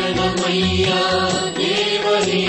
சரணமையா தேவனே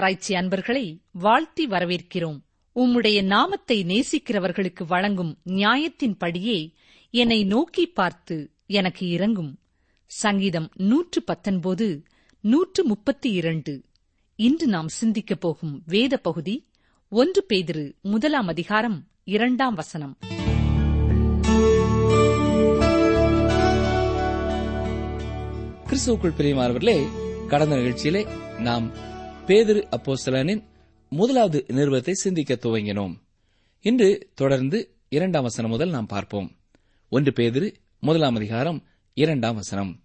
ஆராய்ச்சி அன்பர்களை வாழ்த்தி வரவேற்கிறோம். உம்முடைய நாமத்தை நேசிக்கிறவர்களுக்கு வழங்கும் நியாயத்தின்படியே என்னை நோக்கி பார்த்து எனக்கு இறங்கும். சங்கீதம் நூற்று பத்தொன்பது நூற்று முப்பத்தி இரண்டு. இன்று நாம் சிந்திக்கப் போகும் வேத பகுதி ஒன்று பேதிரு முதலாம் அதிகாரம் இரண்டாம் வசனம். கிறிஸ்துவுக்குள் பிரியமானவர்களே கடந்த நிகழ்ச்சியிலே நாம் பேதிரு அப்போஸ்தலனின் முதலாவது நிறுவத்தை சிந்திக்க துவங்கினோம். இன்று தொடர்ந்து இரண்டாம் வசனம் முதல் நாம் பார்ப்போம். ஒன்று பேதிரு முதலாம் அதிகாரம் இரண்டாம் வசனம்.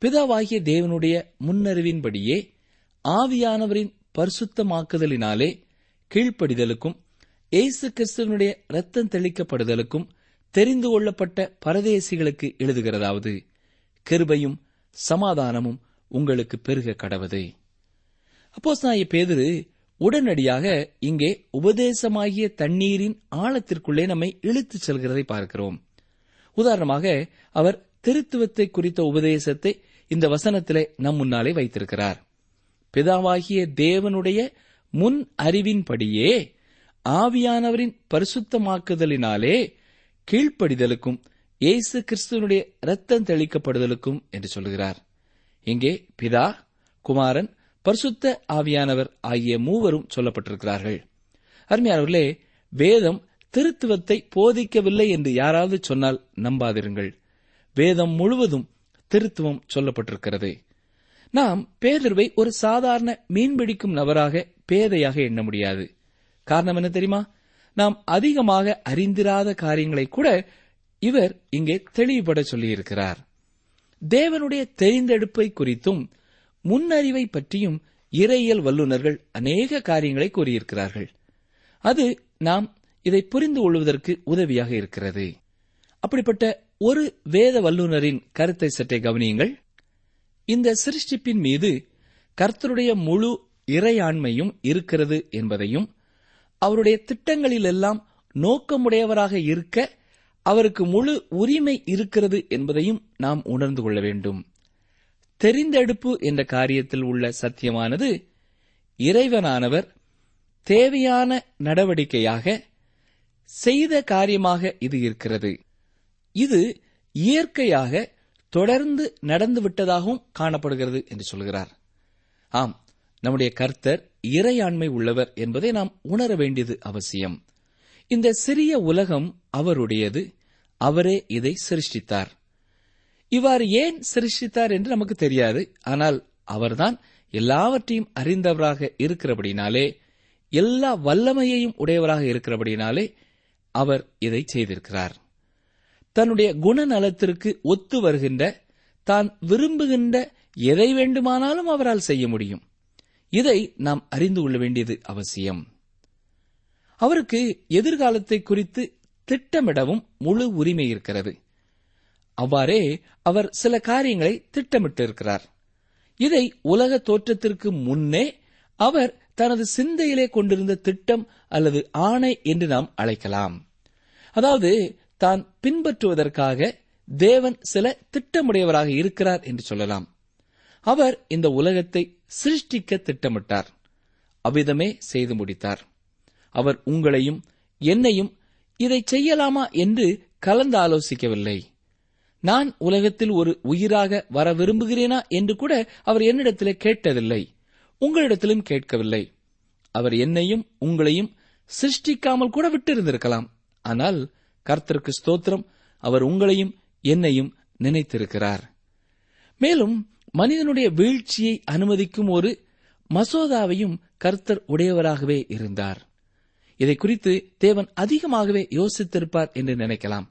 பிதாவாகிய தேவனுடைய முன்னறிவின்படியே ஆவியானவரின் பரிசுத்தமாக்குதலினாலே கீழ்ப்படிதலுக்கும் இயேசு கிறிஸ்துவனுடைய ரத்தம் தெளிக்கப்படுதலுக்கும் தெரிந்து கொள்ளப்பட்ட பரதேசிகளுக்கு எழுதுகிறதாவது கிருபையும் சமாதானமும் உங்களுக்கு பெருக கடவுதே. அப்போஸ்தாய பேதுரு உடனடியாக இங்கே உபதேசமாகிய தண்ணீரின் ஆழத்திற்குள்ளே நம்மை இழுத்துச் செல்கிறதை பார்க்கிறோம். உதாரணமாக அவர் திருத்துவத்தை குறித்த உபதேசத்தை இந்த வசனத்திலே நம் முன்னாலே வைத்திருக்கிறார். பிதாவாகிய தேவனுடைய முன் அறிவின்படியே ஆவியானவரின் பரிசுத்தமாக்குதலினாலே கீழ்ப்படிதலுக்கும் இயேசு கிறிஸ்துவனுடைய ரத்தம் தெளிக்கப்படுதலுக்கும் என்று சொல்கிறார். இங்கே பிதா குமாரன் பரிசுத்த ஆவியானவர் ஆகிய மூவரும் சொல்லப்பட்டிருக்கிறார்கள். அருமையானவர்களே வேதம் திருத்துவத்தை போதிக்கவில்லை என்று யாராவது சொன்னால் நம்பாதிருங்கள். வேதம் முழுவதும் திருத்துவம் சொல்லப்பட்டிருக்கிறது. நாம் பேதர்வை ஒரு சாதாரண மீன்பிடிக்கும் நபராக பேதையாக எண்ண முடியாது. காரணம் என்ன தெரியுமா? நாம் அதிகமாக அறிந்திராத காரியங்களை கூட இவர் இங்கே தெளிவுபட சொல்லியிருக்கிறார். தேவனுடைய தெரிந்தெடுப்பை குறித்தும் முன்னறிவை பற்றியும் இறையியல் வல்லுநர்கள் அநேக காரியங்களை கூறியிருக்கிறார்கள். அது நாம் இதை புரிந்து கொள்வதற்கு உதவியாக இருக்கிறது. அப்படிப்பட்ட ஒரு வேத வல்லுநரின் கருத்தை சற்றே கவனியுங்கள். இந்த சிருஷ்டிப்பின் மீது கர்த்தருடைய முழு இறையாண்மையும் இருக்கிறது என்பதையும் அவருடைய திட்டங்களிலெல்லாம் நோக்கமுடையவராக இருக்க அவருக்கு முழு உரிமை இருக்கிறது என்பதையும் நாம் உணர்ந்து கொள்ள வேண்டும். தெரிந்தெடுப்பு என்ற காரியத்தில் உள்ள சத்தியமானது இறைவனானவர் தேவையான நடவடிக்கையாக செய்த காரியமாக இது இருக்கிறது. இது இயற்கையாக தொடர்ந்து நடந்துவிட்டதாகவும் காணப்படுகிறது என்று சொல்கிறார். ஆம் நம்முடைய கர்த்தர் இறையாண்மை உள்ளவர் என்பதை நாம் உணர வேண்டியது அவசியம். இந்த சிறிய உலகம் அவருடையது அவரே இதை சிருஷ்டித்தார். இவ்வாறு ஏன் சிருஷித்தார் என்று நமக்கு தெரியாது. ஆனால் அவர்தான் எல்லாவற்றையும் அறிந்தவராக இருக்கிறபடினாலே எல்லா வல்லமையையும் உடையவராக இருக்கிறபடினாலே அவர் இதை செய்திருக்கிறார். தன்னுடைய குணநலத்திற்கு ஒத்து வருகின்ற தான் விரும்புகின்ற எதை வேண்டுமானாலும் அவரால் செய்ய முடியும். இதை நாம் அறிந்து கொள்ள வேண்டியது அவசியம். அவருக்கு எதிர்காலத்தை குறித்து திட்டமிடவும் முழு உரிமை இருக்கிறது. அவ்வாறே அவர் சில காரியங்களை திட்டமிட்டிருக்கிறார். இதை உலக தோற்றத்திற்கு முன்னே அவர் தனது சிந்தையிலே கொண்டிருந்த திட்டம் அல்லது ஆணை என்று நாம் அழைக்கலாம். அதாவது தான் பின்பற்றுவதற்காக தேவன் சில திட்டமுடையவராக இருக்கிறார் என்று சொல்லலாம். அவர் இந்த உலகத்தை சிருஷ்டிக்க திட்டமிட்டார். அவ்விதமே செய்து முடித்தார். அவர் உங்களையும் என்னையும் இதை செய்யலாமா என்று கலந்து ஆலோசிக்கவில்லை நான் உலகத்தில் ஒரு உயிராக வர விரும்புகிறேனா என்று கூட அவர் என்னிடத்திலே கேட்டதில்லை. உங்களிடத்திலும் கேட்கவில்லை. அவர் என்னையும் உங்களையும் சிருஷ்டிக்காமல் கூட விட்டிருந்திருக்கலாம். ஆனால் கர்த்தருக்கு ஸ்தோத்திரம் அவர் உங்களையும் என்னையும் நினைத்திருக்கிறார். மேலும் மனிதனுடைய வீழ்ச்சியை அனுமதிக்கும் ஒரு மசோதாவையும் கர்த்தர் உடையவராகவே இருந்தார். இதை குறித்து தேவன் அதிகமாகவே யோசித்திருப்பார் என்று நினைக்கலாம்.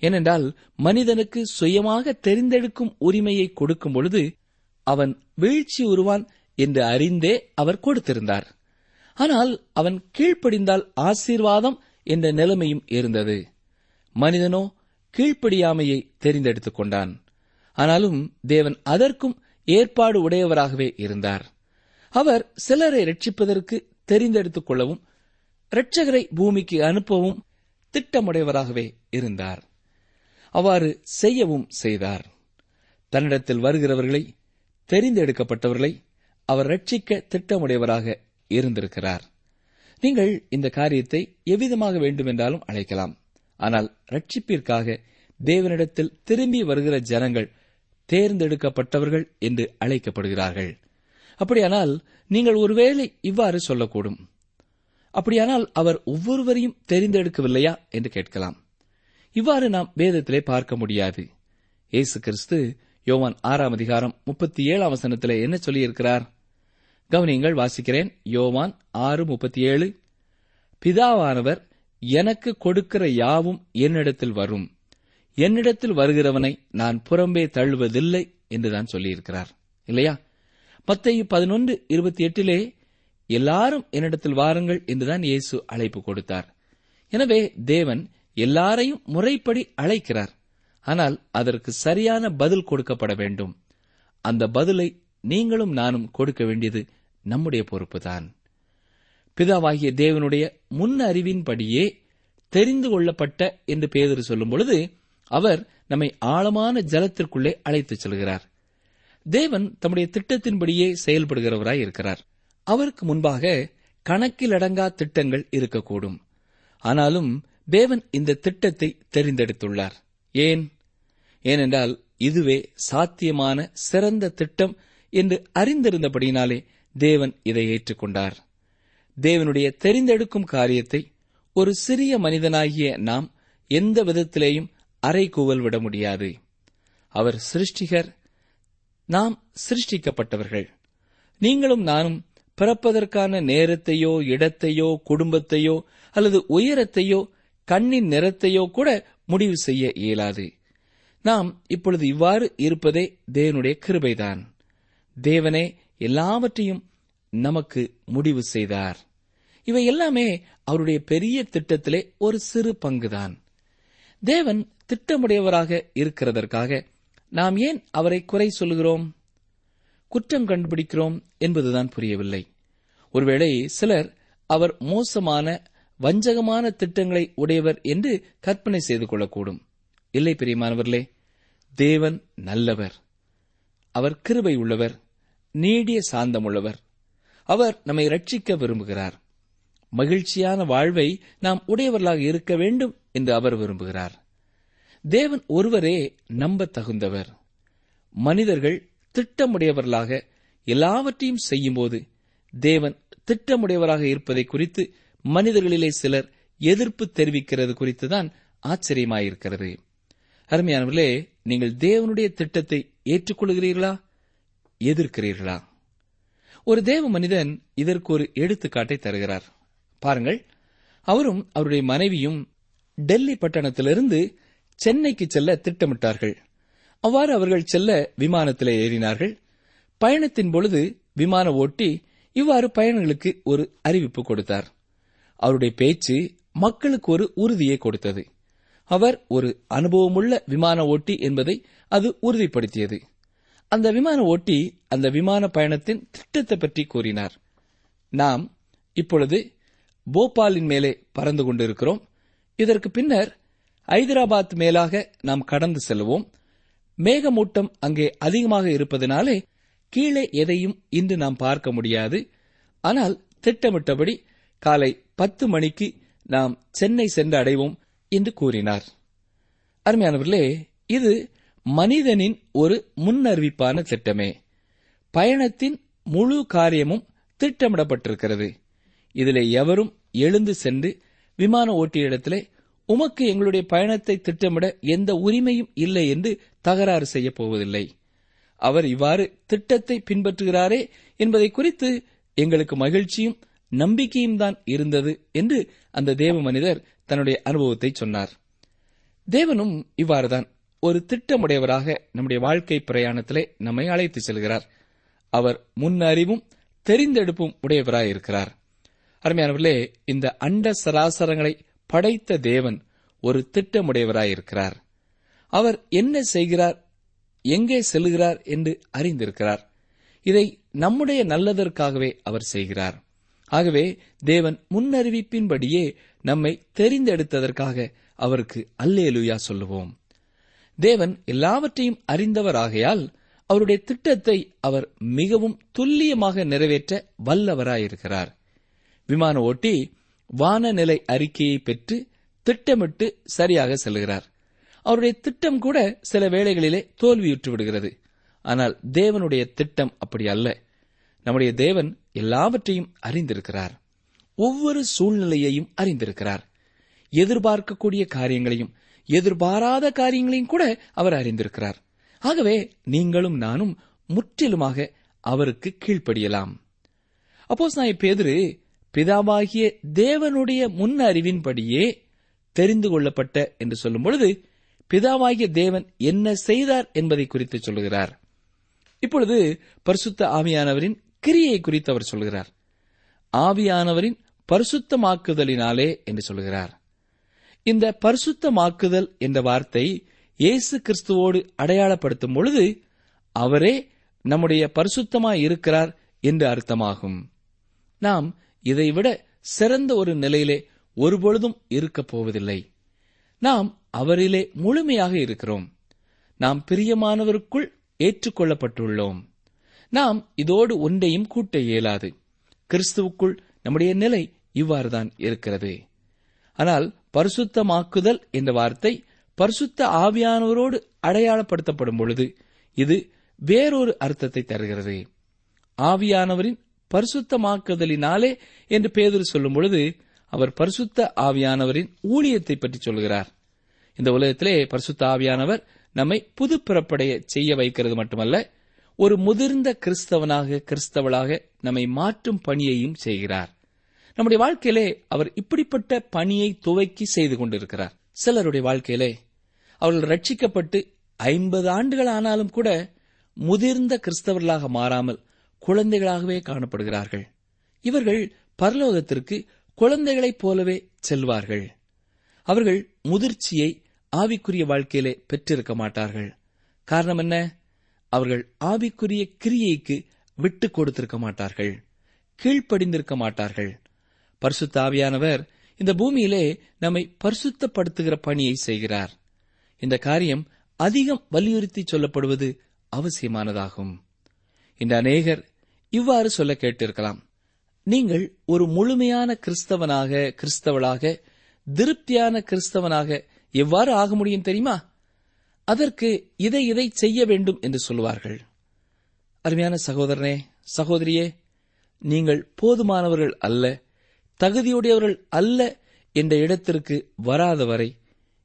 ஏனென்றால் மனிதனுக்கு சுயமாக தெரிந்தெடுக்கும் உரிமையை கொடுக்கும் பொழுது அவன் வீழ்ச்சி உருவான் என்று அறிந்தே அவர் கொடுத்திருந்தார். ஆனால் அவன் கீழ்ப்படிந்தால் ஆசீர்வாதம் என்ற நிலைமையும் இருந்தது. மனிதனோ கீழ்ப்படியாமையை தெரிந்தெடுத்துக் கொண்டான். ஆனாலும் தேவன் அதற்கும் ஏற்பாடு உடையவராகவே இருந்தார். அவர் சிலரை ரட்சிப்பதற்கு தெரிந்தெடுத்துக் கொள்ளவும் இரட்சகரை பூமிக்கு அனுப்பவும் திட்டமுடையவராகவே இருந்தார். அவ்வாறு செய்யவும் செய்தார். தன்னிடத்தில் வருகிறவர்களை தெரிந்தெடுக்கப்பட்டவர்களை அவர் ரட்சிக்க திட்டமுடையவராக இருந்திருக்கிறார். நீங்கள் இந்த காரியத்தை எவ்விதமாக வேண்டுமென்றாலும் அழைக்கலாம். ஆனால் ரட்சிப்பிற்காக தேவனிடத்தில் திரும்பி வருகிற ஜனங்கள் தேர்ந்தெடுக்கப்பட்டவர்கள் என்று அழைக்கப்படுகிறார்கள். அப்படியானால் நீங்கள் ஒருவேளை இவ்வாறு சொல்லக்கூடும். அப்படியானால் அவர் ஒவ்வொருவரையும் தெரிந்தெடுக்கவில்லையா என்று கேட்கலாம். இவ்வாறு நாம் வேதத்திலே பார்க்க முடியாது. இயேசு கிறிஸ்து யோவான் ஆறாம் அதிகாரம் முப்பத்தி ஏழாம் வசனத்தில் என்ன சொல்லியிருக்கிறார்? கவனியங்கள் வாசிக்கிறேன். யோவான் ஆறு முப்பத்தி ஏழு பிதாவானவர் எனக்கு கொடுக்கிற யாவும் என்னிடத்தில் வரும். என்னிடத்தில் வருகிறவனை நான் புறம்பே தள்ளுவதில்லை என்றுதான் சொல்லியிருக்கிறார். இல்லையா? மத்திய பதினொன்று இருபத்தி எட்டிலே எல்லாரும் என்னிடத்தில் வாருங்கள் என்றுதான் இயேசு அழைப்பு கொடுத்தார். எனவே தேவன் எல்லாரையும் முறைப்படி அழைக்கிறார். ஆனால் அதற்கு சரியான பதில் கொடுக்கப்பட வேண்டும். அந்த பதிலை நீங்களும் நானும் கொடுக்க வேண்டியது நம்முடைய பொறுப்புதான். பிதாவாகிய தேவனுடைய முன் அறிவின்படியே தெரிந்து கொள்ளப்பட்ட என்று பேதர் சொல்லும் பொழுது அவர் நம்மை ஆழமான ஜலத்திற்குள்ளே அழைத்துச் செல்கிறார். தேவன் தம்முடைய திட்டத்தின்படியே செயல்படுகிறவராய் இருக்கிறார். அவருக்கு முன்பாக கணக்கிலடங்கா திட்டங்கள் இருக்கக்கூடும். ஆனாலும் தேவன் இந்த திட்டத்தை தெரிந்தெடுத்துள்ளார். ஏன்? ஏனென்றால் இதுவே சாத்தியமான சிறந்த திட்டம் என்று அறிந்திருந்தபடியினாலே தேவன் இதை ஏற்றுக்கொண்டார். தேவனுடைய தெரிந்தெடுக்கும் காரியத்தை ஒரு சிறிய மனிதனாகிய நாம் எந்த விதத்திலேயும் அரைக்கூவல் விட முடியாது. அவர் சிருஷ்டிகர் நாம் சிருஷ்டிக்கப்பட்டவர்கள். நீங்களும் நானும் பிறப்பதற்கான நேரத்தையோ இடத்தையோ குடும்பத்தையோ அல்லது உயரத்தையோ கண்ணின் நிறத்தையோ கூட முடிவு செய்ய இயலாது. நாம் இப்பொழுது இவ்வாறு இருப்பதே தேவனுடைய கிருபைதான். தேவனே எல்லாவற்றையும் நமக்கு முடிவு செய்தார். இவை எல்லாமே அவருடைய பெரிய திட்டத்திலே ஒரு சிறு பங்குதான். தேவன் திட்டமுடையவராக இருக்கிறதற்காக நாம் ஏன் அவரை குறை சொல்கிறோம் குற்றம் கண்டுபிடிக்கிறோம் என்பதுதான் புரியவில்லை. ஒருவேளை சிலர் அவர் மோசமான வஞ்சகமான திட்டங்களை உடையவர் என்று கற்பனை செய்து கொள்ளக்கூடும். இல்லை பிரியமானவர்களே தேவன் நல்லவர். அவர் கிருபை உள்ளவர் நீடிய சாந்தமுள்ளவர். அவர் நம்மை ரட்சிக்க விரும்புகிறார். மகிழ்ச்சியான வாழ்வை நாம் உடையவர்களாக இருக்க வேண்டும் என்று அவர் விரும்புகிறார். தேவன் ஒருவரே நம்ப தகுந்தவர் மனிதர்கள் திட்டமுடையவர்களாக எல்லாவற்றையும் செய்யும்போது தேவன் திட்டமுடையவராக இருப்பதை குறித்து மனிதர்களிலே சிலர் எதிர்ப்பு தெரிவிக்கிறது குறித்துதான் ஆச்சரியமாயிருக்கிறது. அருமையானவர்களே நீங்கள் தேவனுடைய திட்டத்தை ஏற்றுக்கொள்கிறீர்களா? எதிர்க்கிறீர்களா? ஒரு தேவ மனிதன் இதற்கு ஒரு எடுத்துக்காட்டை தருகிறார். பாருங்கள் அவரும் அவருடைய மனைவியும் டெல்லி பட்டணத்திலிருந்து சென்னைக்கு செல்ல திட்டமிட்டார்கள். அவ்வாறு அவர்கள் செல்ல விமானத்திலே ஏறினார்கள். பயணத்தின் பொழுது விமான ஓட்டி இவ்வாறு பயணிகளுக்கு ஒரு அறிவிப்பு கொடுத்தார். அவருடைய பேச்சு மக்களுக்கு ஒரு உறுதியை கொடுத்தது. அவர் ஒரு அனுபவமுள்ள விமான ஓட்டி என்பதை அது உறுதிப்படுத்தியது. அந்த விமான ஓட்டி அந்த விமான பயணத்தின் திட்டத்தை பற்றி கூறினார். நாம் இப்பொழுது போபாலின் மேலே பறந்து கொண்டிருக்கிறோம். இதற்கு பின்னர் ஐதராபாத் மேலாக நாம் கடந்து செல்வோம். மேகமூட்டம் அங்கே அதிகமாக இருப்பதனாலே கீழே எதையும் இன்று நாம் பார்க்க முடியாது. ஆனால் திட்டமிட்டபடி காலை பத்து மணிக்கு நாம் சென்னை சென்று அடைவோம் என்று கூறினார். அருமையானவர்களே இது மனிதனின் ஒரு முன்னறிவிப்பான திட்டமே. பயணத்தின் முழு காரியமும் திட்டமிடப்பட்டிருக்கிறது. இதிலே எவரும் எழுந்து சென்று விமான ஓட்டியிடத்திலே உமக்கு எங்களுடைய பயணத்தை திட்டமிட எந்த உரிமையும் இல்லை என்று தகராறு செய்யப் போவதில்லை. அவர் இவ்வாறு திட்டத்தை பின்பற்றுகிறாரே என்பதை குறித்து எங்களுக்கு மகிழ்ச்சியும் நம்பிக்கையும் தான் இருந்தது என்று அந்த தேவ மனிதர் தன்னுடைய அனுபவத்தை சொன்னார். தேவனும் இவ்வாறுதான் ஒரு திட்டமுடையவராக நம்முடைய வாழ்க்கை பிரயாணத்திலே நம்மை அழைத்து செல்கிறார். அவர் முன்னறிவும் தெரிந்தெடுப்பும் உடையவராய் இருக்கிறார் அருமையானவர்களே இந்த அண்ட சராசரங்களை படைத்த தேவன் ஒரு திட்டமுடையவராய் இருக்கிறார் அவர் என்ன செய்கிறார் எங்கே செல்கிறார் என்று அறிந்திருக்கிறார். இதை நம்முடைய நல்லதற்காகவே அவர் செய்கிறார். ஆகவே தேவன் முன்னறிவிப்பின்படியே நம்மை தெரிந்தெடுத்ததற்காக அவருக்கு அல்லேலுயா சொல்லுவோம். தேவன் எல்லாவற்றையும் அறிந்தவராகையால் அவருடைய திட்டத்தை அவர் மிகவும் துல்லியமாக நிறைவேற்ற வல்லவராயிருக்கிறார். விமான ஓட்டி வானநிலை அறிக்கையை பெற்று திட்டமிட்டு சரியாக செல்கிறார். அவருடைய திட்டம் கூட சில வேளைகளிலே தோல்வியுற்று விடுகிறது. ஆனால் தேவனுடைய திட்டம் அப்படி அல்ல. நம்முடைய தேவன் எல்லாவற்றையும் அறிந்திருக்கிறார். ஒவ்வொரு சூழ்நிலையையும் அறிந்திருக்கிறார். எதிர்பார்க்கக்கூடிய காரியங்களையும் எதிர்பாராத காரியங்களையும் கூட அவர் அறிந்திருக்கிறார். ஆகவே நீங்களும் நானும் முற்றிலுமாக அவருக்கு கீழ்ப்படியலாம். அப்போஸ் நான் பேதுரு பிதாவாகிய தேவனுடைய முன் அறிவின்படியே தெரிந்து கொள்ளப்பட்ட என்று சொல்லும் பொழுது பிதாவாகிய தேவன் என்ன செய்தார் என்பதை குறித்து சொல்லுகிறார். இப்பொழுது பரிசுத்த ஆவியானவரின் கிரியை குறித்து அவர் சொல்கிறார். ஆவியானவரின் பரிசுத்தமாக்குதலினாலே என்று சொல்கிறார். இந்த பரிசுத்தமாக்குதல் என்ற வார்த்தை இயேசு கிறிஸ்துவோடு அடையாளப்படுத்தும் பொழுது அவரே நம்முடைய பரிசுத்தமாய் இருக்கிறார் என்று அர்த்தமாகும். நாம் இதைவிட சிறந்த ஒரு நிலையிலே ஒருபொழுதும் இருக்கப் போவதில்லை. நாம் அவரிலே முழுமையாக இருக்கிறோம். நாம் பிரியமானவருக்குள் ஏற்றுக்கொள்ளப்பட்டுள்ளோம். நாம் இதோடு ஒன்றையும் கூட்ட இயலாது. கிறிஸ்துவுக்குள் நம்முடைய நிலை இவ்வாறுதான் இருக்கிறது. ஆனால் பரிசுத்தமாக்குதல் என்ற வார்த்தை பரிசுத்த ஆவியானவரோடு அடையாளப்படுத்தப்படும் பொழுது இது வேறொரு அர்த்தத்தை தருகிறது. ஆவியானவரின் பரிசுத்தமாக்குதலினாலே என்று பேதர் சொல்லும் பொழுது அவர் பரிசுத்த ஆவியானவரின் ஊழியத்தை பற்றி சொல்கிறார். இந்த உலகத்திலே பரிசுத்த ஆவியானவர் நம்மை புது பிறப்படைய செய்ய வைக்கிறது மட்டுமல்ல ஒரு முதிர்ந்த கிறிஸ்தவனாக கிறிஸ்தவளாக நம்மை மாற்றும் பணியையும் செய்கிறார். நம்முடைய வாழ்க்கையிலே அவர் இப்படிப்பட்ட பணியை துவக்கி செய்து கொண்டிருக்கிறார். சிலருடைய வாழ்க்கையிலே அவர்கள் ரட்சிக்கப்பட்டு ஐம்பது ஆண்டுகள் ஆனாலும் கூட முதிர்ந்த கிறிஸ்தவர்களாக மாறாமல் குழந்தைகளாகவே காணப்படுகிறார்கள். இவர்கள் பரலோகத்திற்கு குழந்தைகளைப் போலவே செல்வார்கள். அவர்கள் முதிர்ச்சியை ஆவிக்குரிய வாழ்க்கையிலே பெற்றிருக்க மாட்டார்கள். காரணம் என்ன? அவர்கள் ஆவிக்குரிய கிரியைக்கு விட்டுக் கொடுத்திருக்க மாட்டார்கள் கீழ்ப்படிந்திருக்க மாட்டார்கள். பரிசுத்த ஆவியானவர் இந்த பூமியிலே நம்மை பரிசுத்தப்படுத்துகிற பணியை செய்கிறார். இந்த காரியம் அதிகம் வலியுறுத்தி சொல்லப்படுவது அவசியமானதாகும். இந்த அநேகர் இவ்வாறு சொல்ல கேட்டிருக்கலாம். நீங்கள் ஒரு முழுமையான கிறிஸ்தவனாக கிறிஸ்தவளாக திருப்தியான கிறிஸ்தவனாக எவ்வாறு ஆக முடியும் தெரியுமா? அதற்கு இதை இதை செய்ய வேண்டும் என்று சொல்லுவார்கள். அருமையான சகோதரனே சகோதரியே நீங்கள் போதுமானவர்கள் அல்ல தகுதியுடையவர்கள் அல்ல என்ற இடத்திற்கு வராத வரை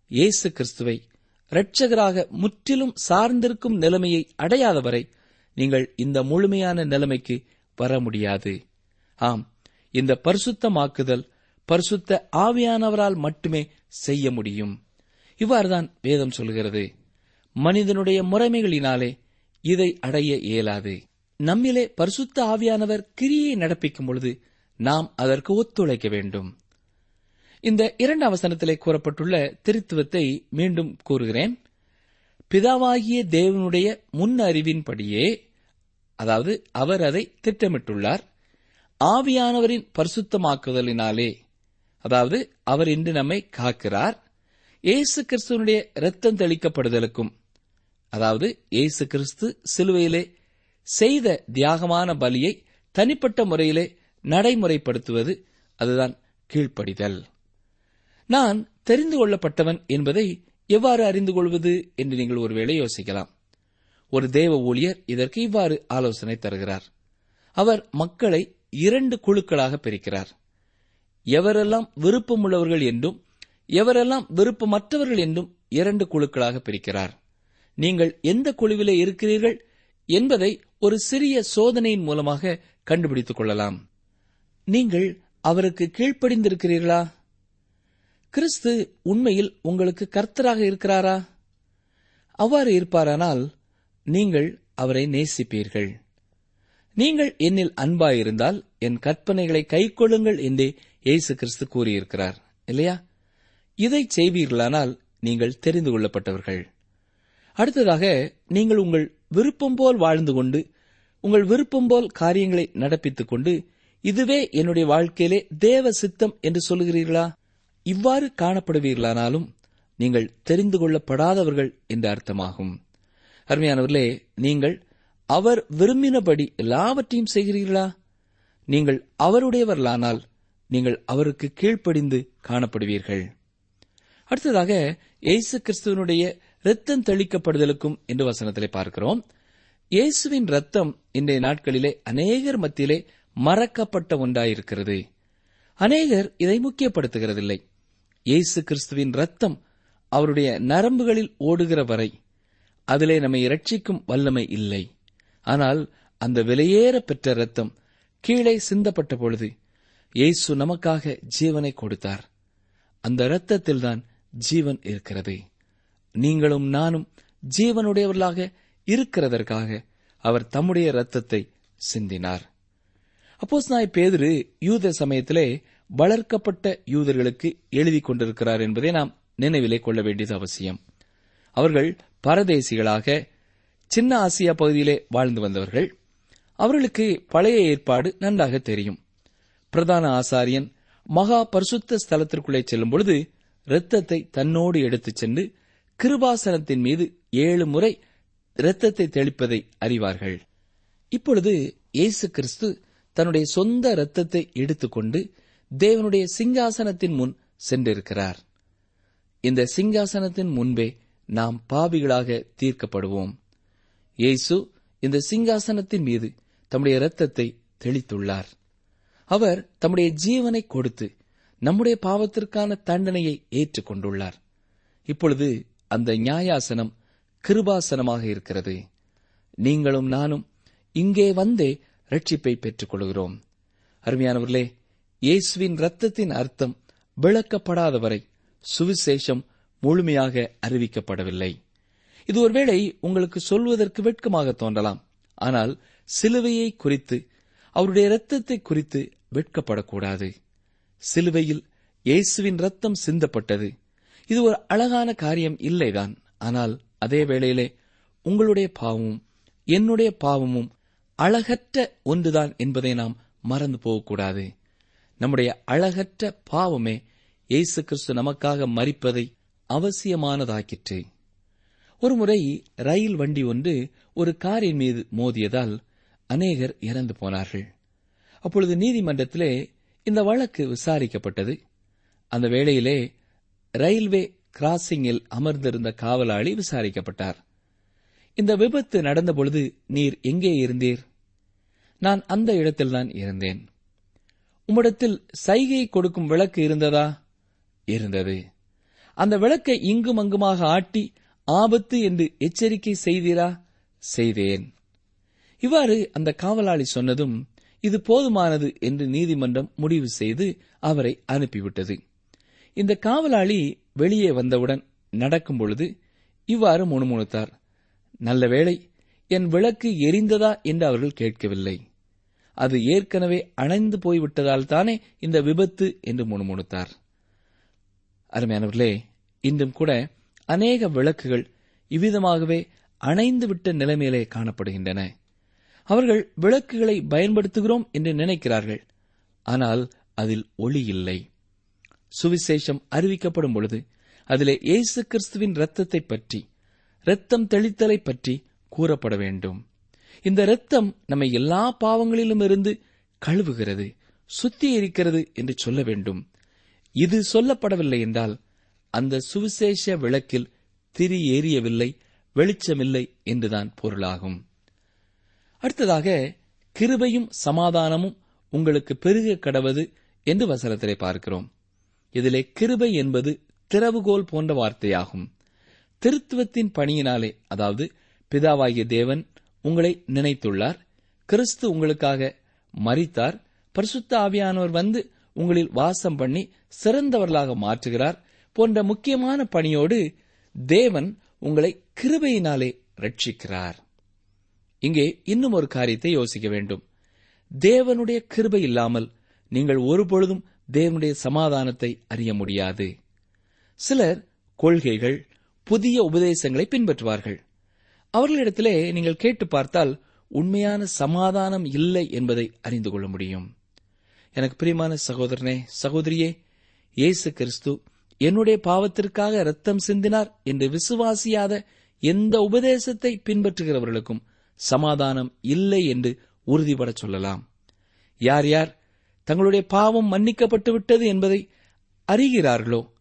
இயேசு கிறிஸ்துவை இரட்சகராக முற்றிலும் சார்ந்திருக்கும் நிலைமையை அடையாத வரை நீங்கள் இந்த முழுமையான நிலைமைக்கு வர முடியாது. ஆம் இந்த பரிசுத்தமாக்குதல் பரிசுத்த ஆவியானவரால் மட்டுமே செய்ய முடியும். இவ்வாறுதான் வேதம் சொல்கிறது. மனிதனுடைய முறைமைகளினாலே இதை அடைய இயலாது. நம்மிலே பரிசுத்த ஆவியானவர் கிரியை நடப்பிக்கும் பொழுது நாம் அதற்கு ஒத்துழைக்க வேண்டும். இந்த இரண்டு அவசரத்திலே கூறப்பட்டுள்ள திருத்துவத்தை மீண்டும் கூறுகிறேன். பிதாவாகிய தேவனுடைய முன் அறிவின்படியே அதாவது அவர் அதை திட்டமிட்டுள்ளார். ஆவியானவரின் பரிசுத்தமாக்குதலினாலே அதாவது அவர் இன்று நம்மை காக்கிறார். இயேசு கிறிஸ்துவனுடைய இரத்தம் தெளிக்கப்படுதலுக்கும் அதாவது இயேசு கிறிஸ்து சிலுவையிலே செய்த தியாகமான பலியை தனிப்பட்ட முறையிலே நடைமுறைப்படுத்துவது அதுதான் கீழ்ப்படிதல். நான் தெரிந்து கொள்ளப்பட்டவன் என்பதை எவ்வாறு அறிந்து கொள்வது என்று நீங்கள் ஒருவேளை யோசிக்கலாம். ஒரு தேவ ஊழியர் இதற்கு இவ்வாறு ஆலோசனை தருகிறார். அவர் மக்களை இரண்டு குழுக்களாக பிரிக்கிறார். எவரெல்லாம் விருப்பமுள்ளவர்கள் என்றும் எவரெல்லாம் விருப்பமற்றவர்கள் என்றும் இரண்டு குழுக்களாக பிரிக்கிறார். நீங்கள் எந்த குழுவிலே இருக்கிறீர்கள் என்பதை ஒரு சிறிய சோதனையின் மூலமாக கண்டுபிடித்துக் கொள்ளலாம். நீங்கள் அவருக்கு கீழ்ப்படிந்திருக்கிறீர்களா? கிறிஸ்து உண்மையில் உங்களுக்கு கர்த்தராக இருக்கிறாரா? அவ்வாறு இருப்பாரானால் நீங்கள் அவரை நேசிப்பீர்கள். நீங்கள் என்னில் அன்பாயிருந்தால் என் கற்பனைகளை கைக்கொள்ளுங்கள் என்றே இயேசு கிறிஸ்து கூறியிருக்கிறார் இல்லையா? இதை செய்வீர்களானால் நீங்கள் தெரிந்து கொள்ளப்பட்டவர்கள். அடுத்ததாக நீங்கள் உங்கள் விருப்பம் போல் வாழ்ந்து கொண்டு உங்கள் விருப்பம் போல் காரியங்களை நடப்பித்துக் கொண்டு இதுவே என்னுடைய வாழ்க்கையிலே தேவ சித்தம் என்று சொல்லுகிறீர்களா? இவ்வாறு காணப்படுவீர்களானாலும் நீங்கள் தெரிந்து கொள்ளப்படாதவர்கள் என்று அர்த்தமாகும். அருமையானவர்களே நீங்கள் அவர் விரும்பினபடி எல்லாவற்றையும் செய்கிறீர்களா? நீங்கள் அவருடையவர்களானால் நீங்கள் அவருக்கு கீழ்ப்படிந்து காணப்படுவீர்கள். அடுத்ததாக இயேசு கிறிஸ்துவனுடைய இரத்தம் தெளிக்கப்படுதலுக்கும் என்று வசனத்திலே பார்க்கிறோம். இயேசுவின் ரத்தம் இன்றைய நாட்களிலே அநேகர் மத்தியிலே மறக்கப்பட்ட ஒன்றாயிருக்கிறது. அநேகர் இதை முக்கியப்படுத்துகிறதில்லை. இயேசு கிறிஸ்துவின் ரத்தம் அவருடைய நரம்புகளில் ஓடுகிற வரை அதிலே நம்மை இரட்சிக்கும் வல்லமை இல்லை. ஆனால் அந்த விலையேற பெற்ற ரத்தம் கீழே சிந்தப்பட்ட பொழுது இயேசு நமக்காக ஜீவனை கொடுத்தார். அந்த இரத்தத்தில்தான் ஜீவன் இருக்கிறது. நீங்களும் நானும் ஜீவனுடையவர்களாக இருக்கிறதற்காக அவர் தம்முடைய ரத்தத்தை சிந்தினார். அப்போஸ் நாய் பேதுரு யூத சமயத்திலே வளர்க்கப்பட்ட யூதர்களுக்கு எழுதி கொண்டிருக்கிறார் என்பதை நாம் நினைவிலே கொள்ள வேண்டியது அவசியம். அவர்கள் பரதேசிகளாக சின்ன ஆசியா பகுதியிலே வாழ்ந்து வந்தவர்கள். அவர்களுக்கு பழைய ஏற்பாடு நன்றாக தெரியும். பிரதான ஆசாரியன் மகா பரிசுத்த ஸ்தலத்திற்குள்ளே செல்லும் பொழுது இரத்தத்தை தன்னோடு எடுத்துச் சென்று கிருபாசனத்தின் மீது ஏழு முறை இரத்தத்தை தெளிப்பதை அறிவார்கள். இப்பொழுது இயேசு கிறிஸ்து தன்னுடைய சொந்த இரத்தத்தை எடுத்துக்கொண்டு தேவனுடைய சிங்காசனத்தின் முன் சென்றிருக்கிறார். இந்த சிங்காசனத்தின் முன்பே நாம் பாவிகளாக தீர்க்கப்படுவோம். இயேசு இந்த சிங்காசனத்தின் மீது தம்முடைய இரத்தத்தை தெளித்துள்ளார். அவர் தம்முடைய ஜீவனை கொடுத்து நம்முடைய பாவத்திற்கான தண்டனையை ஏற்றுக்கொண்டுள்ளார். இப்பொழுது அந்த நியாயாசனம் கிருபாசனமாக இருக்கிறது. நீங்களும் நானும் இங்கே வந்தே ரட்சிப்பை பெற்றுக் கொள்கிறோம் அருமையானவர்களே இயேசுவின் ரத்தத்தின் அர்த்தம் விளக்கப்படாத வரை சுவிசேஷம் முழுமையாக அறிவிக்கப்படவில்லை. இது ஒருவேளை உங்களுக்கு சொல்வதற்கு வெட்கமாக தோன்றலாம். ஆனால் சிலுவையை குறித்து அவருடைய இரத்தத்தை குறித்து வெட்கப்படக்கூடாது. சிலுவையில் இயேசுவின் ரத்தம் சிந்தப்பட்டது. இது ஒரு அழகான காரியம் இல்லைதான். ஆனால் அதே வேளையிலே உங்களுடைய பாவமும் என்னுடைய பாவமும் அழகற்ற ஒன்றுதான் என்பதை நாம் மறந்து போகக்கூடாது. நம்முடைய அழகற்ற பாவமே இயேசு கிறிஸ்து நமக்காக மறிப்பதை அவசியமானதாக்கிற்று. ஒருமுறை ரயில் வண்டி ஒன்று ஒரு காரின் மீது மோதியதால் அநேகர் இறந்து போனார்கள். அப்பொழுது நீதிமன்றத்திலே இந்த வழக்கு விசாரிக்கப்பட்டது. அந்த வேளையிலே ரயில்வே கிராசிங்கில் அமர்ந்திருந்த காவலாளி விசாரிக்கப்பட்டார். இந்த விபத்து நடந்தபொழுது நீர் எங்கே இருந்தீர்? நான் அந்த இடத்தில்தான் இருந்தேன். உம்மிடத்தில் சைகை கொடுக்கும் விளக்கு இருந்ததா? இருந்தது. அந்த விளக்கை இங்கும் அங்குமாக ஆட்டி ஆபத்து என்று எச்சரிக்கை செய்தீரா? செய்தேன். இவ்வாறு அந்த காவலாளி சொன்னதும் இது போதுமானது என்று நீதிமன்றம் முடிவு செய்து அவரை அனுப்பிவிட்டது. இந்த காவலாளி வெளியே வந்தவுடன் நடக்கும் பொழுது இவ்வாறு முணுமுணுத்தார். நல்ல வேளை என் விளக்கு எரிந்ததா என்று அவர்கள் கேட்கவில்லை. அது ஏற்கனவே அணைந்து போய்விட்டதால் தானே இந்த விபத்து என்று முணுமுணுத்தார். அருமையானவர்களே இன்றும் கூட அநேக விளக்குகள் இவ்விதமாகவே அணைந்துவிட்ட நிலைமையிலே காணப்படுகின்றன. அவர்கள் விளக்குகளை பயன்படுத்துகிறோம் என்று நினைக்கிறார்கள். ஆனால் அதில் ஒளி இல்லை. சுவிசேஷம் அறிவிக்கப்படும் பொழுது அதிலே இயேசு கிறிஸ்துவின் இரத்தத்தை பற்றி இரத்தம் தெளித்தலை பற்றி கூறப்பட வேண்டும். இந்த இரத்தம் நம்மை எல்லா பாவங்களிலும் இருந்து கழுவுகிறது சுத்திகரிக்கிறது என்று சொல்ல வேண்டும். இது சொல்லப்படவில்லை என்றால் அந்த சுவிசேஷ விளக்கில் திரி ஏறியவில்லை வெளிச்சமில்லை என்றுதான் பொருளாகும். அடுத்ததாக கிருபையும் சமாதானமும் உங்களுக்கு பெருக கடவது என்று வசனத்திலே பார்க்கிறோம். இதிலே கிருபை என்பது திறவுகோல் போன்ற வார்த்தையாகும். திருத்துவத்தின் பணியினாலே அதாவது பிதாவாகிய தேவன் உங்களை நினைத்துள்ளார். கிறிஸ்து உங்களுக்காக மறித்தார் பரிசுத்த ஆவியானவர் வந்து உங்களில் வாசம் பண்ணி சிறந்தவர்களாக மாற்றுகிறார் போன்ற முக்கியமான பணியோடு தேவன் உங்களை கிருபையினாலே ரட்சிக்கிறார். இங்கே இன்னும் ஒரு காரியத்தை யோசிக்க வேண்டும். தேவனுடைய கிருபை இல்லாமல் நீங்கள் ஒருபொழுதும் தேவனுடைய சமாதானத்தை அறிய முடியாது. சிலர் கொள்கைகள் புதிய உபதேசங்களை பின்பற்றுவார்கள். அவர்களிடத்திலே நீங்கள் கேட்டு பார்த்தால் உண்மையான சமாதானம் இல்லை என்பதை அறிந்து கொள்ள முடியும். எனக்கு பிரியமான சகோதரனே சகோதரியே இயேசு கிறிஸ்து என்னுடைய பாவத்திற்காக ரத்தம் சிந்தினார் என்று விசுவாசியாத எந்த உபதேசத்தை பின்பற்றுகிறவர்களுக்கும் சமாதானம் இல்லை என்று உறுதிபட சொல்லலாம். யார் யார் தங்களுடைய பாவம் மன்னிக்கப்பட்டு விட்டது என்பதை அறிகிறார்களோ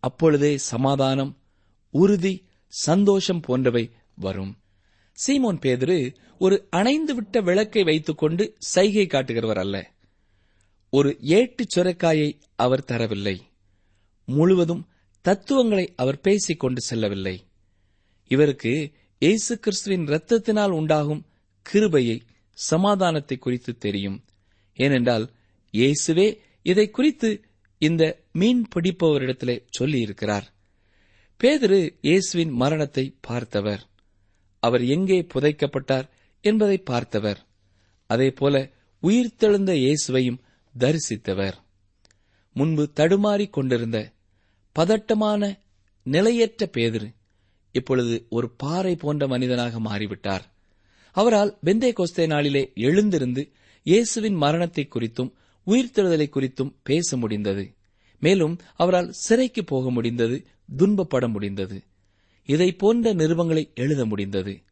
அப்பொழுதே சமாதானம் உறுதி சந்தோஷம் போன்றவை வரும். சீமோன் பேதுரு ஒரு அணைந்து விட்ட விளக்கை வைத்துக்கொண்டு சைகை காட்டுகிறவர் அல்ல. ஒரு ஏட்டுச் சுரக்காயை அவர் தரவில்லை. முழுவதும் தத்துவங்களை அவர் பேசிக் கொண்டு செல்லவில்லை. இவருக்கு இயேசு கிறிஸ்துவின் இரத்தத்தினால் உண்டாகும் கிருபையை சமாதானத்தை குறித்து தெரியும். ஏனென்றால் இயேசுவே இதை குறித்து இந்த மீன் பிடிப்பவரிடத்திலே சொல்லியிருக்கிறார். பேதரு இயேசுவின் மரணத்தை பார்த்தவர். அவர் எங்கே புதைக்கப்பட்டார் என்பதை பார்த்தவர். அதேபோல உயிர்த்தெழுந்த இயேசுவையும் தரிசித்தவர். முன்பு தடுமாறிக் கொண்டிருந்த பதட்டமான நிலையற்ற பேதுரு இப்பொழுது ஒரு பாறை போன்ற மனிதனாக மாறிவிட்டார். அவரால் பெந்தே கோஸ்தே நாளிலே எழுந்திருந்து இயேசுவின் மரணத்தை குறித்தும் உயிர்த்தெழுதலை குறித்தும் பேச முடிந்தது. மேலும் அவரால் சிறைக்கு போக முடிந்தது துன்பப்பட முடிந்தது. இதை போன்ற நிருபங்களை எழுத முடிந்தது.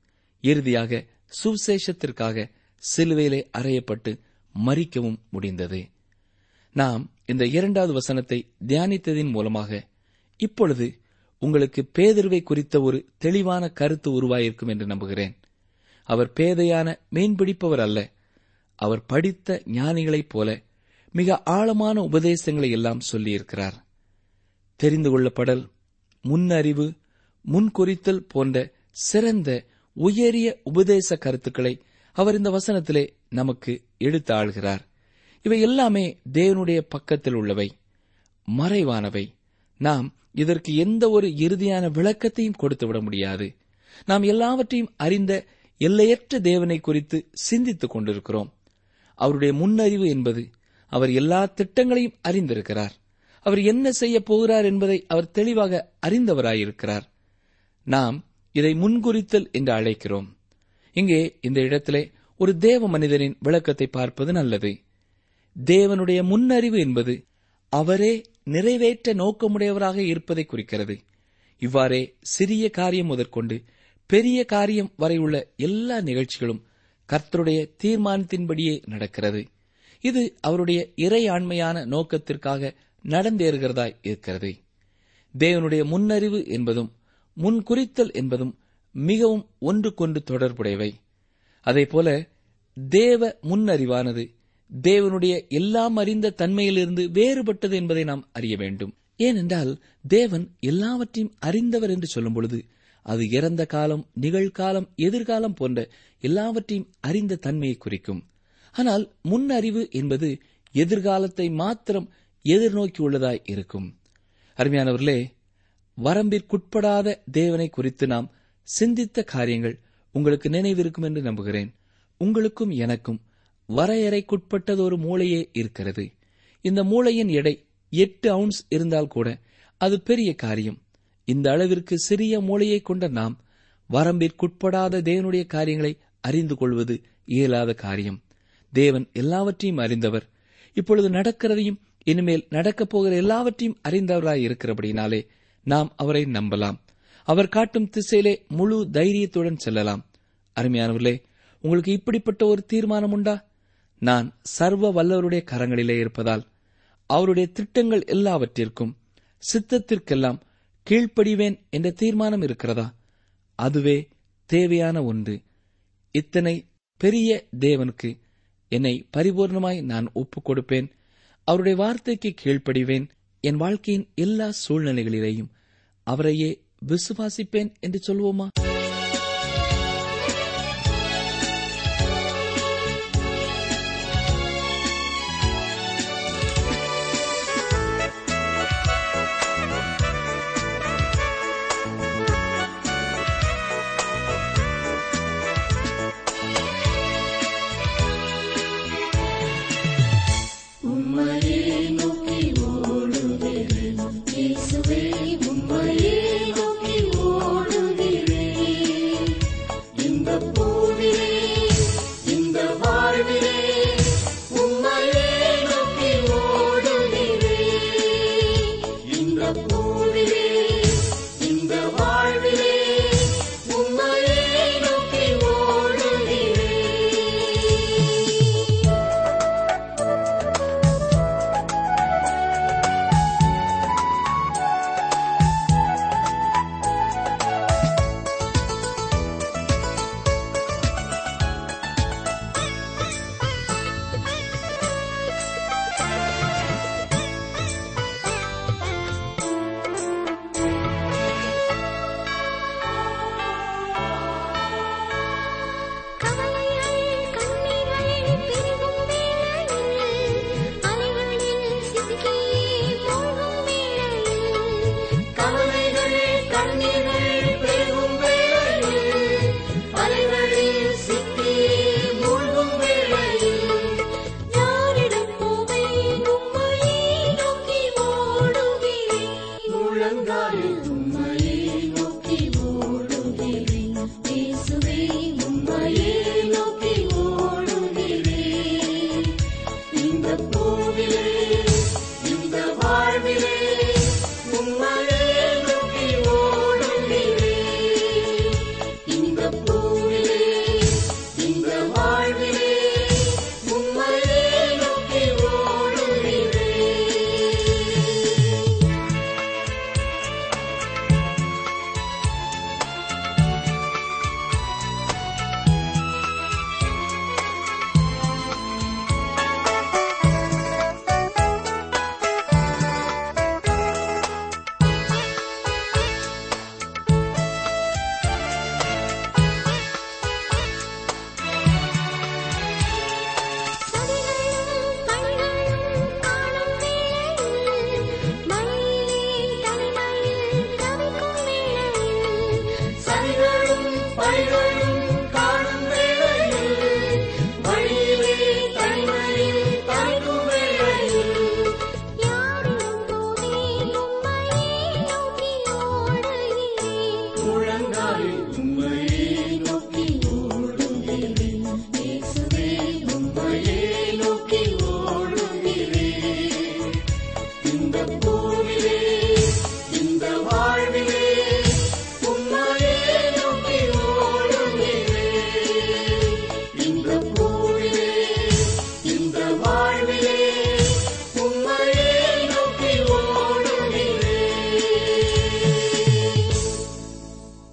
இறுதியாக சுவிசேஷத்திற்காக சிலுவையிலே அறையப்பட்டு மறிக்கவும் முடிந்தது. நாம் இந்த இரண்டாவது வசனத்தை தியானித்ததின் மூலமாக இப்பொழுது உங்களுக்கு பேதர்வை குறித்த ஒரு தெளிவான கருத்து உருவாயிருக்கும் என்று நம்புகிறேன். அவர் பேதையான மீன்பிடிப்பவர் அல்ல. அவர் படித்த ஞானிகளைப் போல மிக ஆழமான உபதேசங்களை எல்லாம் சொல்லியிருக்கிறார். தெரிந்து கொள்ளப்படல் முன்னறிவு முன்குறித்தல் போன்ற சிறந்த உயரிய உபதேச கருத்துக்களை அவர் இந்த வசனத்திலே நமக்கு எடுத்து ஆள்கிறார் இவை எல்லாமே தேவனுடைய பக்கத்தில் உள்ளவை மறைவானவை. நாம் இதற்கு எந்த ஒரு இறுதியான விளக்கத்தையும் கொடுத்து விட முடியாது. நாம் எல்லாவற்றையும் அறிந்த எல்லையற்ற தேவனை குறித்து சிந்தித்துக் கொண்டிருக்கிறோம். அவருடைய முன்னறிவு என்பது அவர் எல்லா திட்டங்களையும் அறிந்திருக்கிறார். அவர் என்ன செய்ய போகிறார் என்பதை அவர் தெளிவாக அறிந்தவராயிருக்கிறார். நாம் இதை முன்குறித்தல் என்று அழைக்கிறோம். இங்கே இந்த இடத்திலே ஒரு தேவ மனிதனின் விளக்கத்தை பார்ப்பது நல்லது. தேவனுடைய முன்னறிவு என்பது அவரே நிறைவேற்ற நோக்கமுடையவராக இருப்பதை குறிக்கிறது. இவ்வாறே சிறிய காரியம் முதற்கொண்டு பெரிய காரியம் வரை உள்ள எல்லா நிகழ்ச்சிகளும் கர்த்தருடைய தீர்மானத்தின்படியே நடக்கிறது. இது அவருடைய இறையாண்மையான நோக்கத்திற்காக நடந்தேறுகிறதாய் இருக்கிறது. தேவனுடைய முன்னறிவு என்பதும் முன்குறித்தல் என்பதும் மிகவும் ஒன்றுக்கொன்று தொடர்புடையவை. அதேபோல தேவ முன்னறிவானது தேவனுடைய எல்லாம் அறிந்த தன்மையிலிருந்து வேறுபட்டது என்பதை நாம் அறிய வேண்டும். ஏனென்றால் தேவன் எல்லாவற்றையும் அறிந்தவர் என்று சொல்லும் பொழுது அது இறந்த காலம் நிகழ்காலம் எதிர்காலம் போன்ற எல்லாவற்றையும் அறிந்த தன்மையை குறிக்கும். ஆனால் முன்னறிவு என்பது எதிர்காலத்தை மாத்திரம் எதிர்நோக்கியுள்ளதாய் இருக்கும். அருமையானவர்களே வரம்பிற்குட்படாத தேவனை குறித்து நாம் சிந்தித்த காரியங்கள் உங்களுக்கு நினைவிருக்கும் என்று நம்புகிறேன். உங்களுக்கும் எனக்கும் வரையறைக்குட்பட்டதொரு மூளையே இருக்கிறது. இந்த மூளையின் எடை எட்டு அவுன்ஸ் இருந்தால் கூட அது பெரிய காரியம். இந்த அளவிற்கு சிறிய மூளையை கொண்ட நாம் வரம்பிற்குட்படாத தேவனுடைய காரியங்களை அறிந்து கொள்வது இயலாத காரியம். தேவன் எல்லாவற்றையும் அறிந்தவர். இப்பொழுது நடக்கிறதையும் இனிமேல் நடக்கப் போகிற எல்லாவற்றையும் அறிந்தவராய் இருக்கிறபடினாலே நாம் அவரை நம்பலாம். அவர் காட்டும் திசையிலே முழு தைரியத்துடன் செல்லலாம். அருமையானவர்களே உங்களுக்கு இப்படிப்பட்ட ஒரு தீர்மானம் உண்டா? நான் சர்வ வல்லவருடைய கரங்களிலே இருப்பதால் அவருடைய திட்டங்கள் எல்லாவற்றிற்கும் சித்தத்திற்கெல்லாம் கீழ்ப்படிவேன் என்ற தீர்மானம் இருக்கிறதா? அதுவே தேவையான ஒன்று. இத்தனை பெரிய தேவனுக்கு என்னை பரிபூர்ணமாய் நான் ஒப்புக் கொடுப்பேன் அவருடைய வார்த்தைக்கு கீழ்ப்படிவேன். என் வாழ்க்கையின் எல்லா சூழ்நிலைகளிலேயும் அவரையே விசுவாசிப்பேன் என்று சொல்வோமா?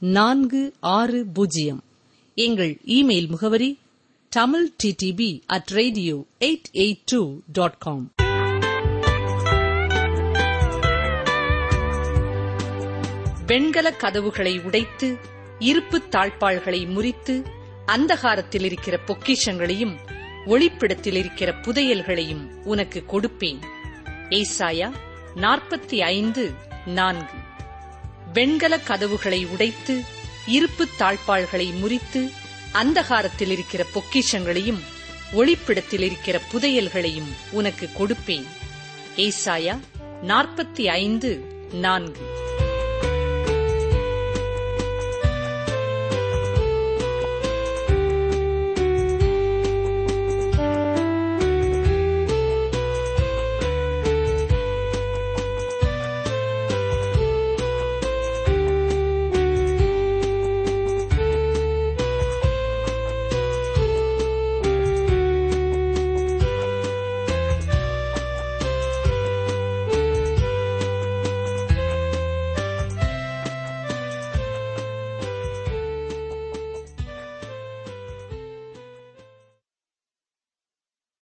நான்கு ஆறு பூஜ்ஜியம். எங்கள் இமெயில் முகவரி Tamil TDP at radio eight eight two dot com. வெண்கல கதவுகளை உடைத்து இருப்புத் தாழ்பாள்களை முறித்து அந்தகாரத்தில் இருக்கிற பொக்கிஷங்களையும் ஒளிப்பிடத்தில் இருக்கிற புதையல்களையும் உனக்கு கொடுப்பேன். ஏசாயா நாற்பத்தி ஐந்து நான்கு. வெண்கல கதவுகளை உடைத்து இருப்புத் தாழ்பாள்களை முறித்து அந்தகாரத்தில் இருக்கிற பொக்கிஷங்களையும் ஒளிப்பிடத்தில் இருக்கிற புதையல்களையும் உனக்கு கொடுப்பேன். ஏசாயா நாற்பத்தி ஐந்து நான்கு.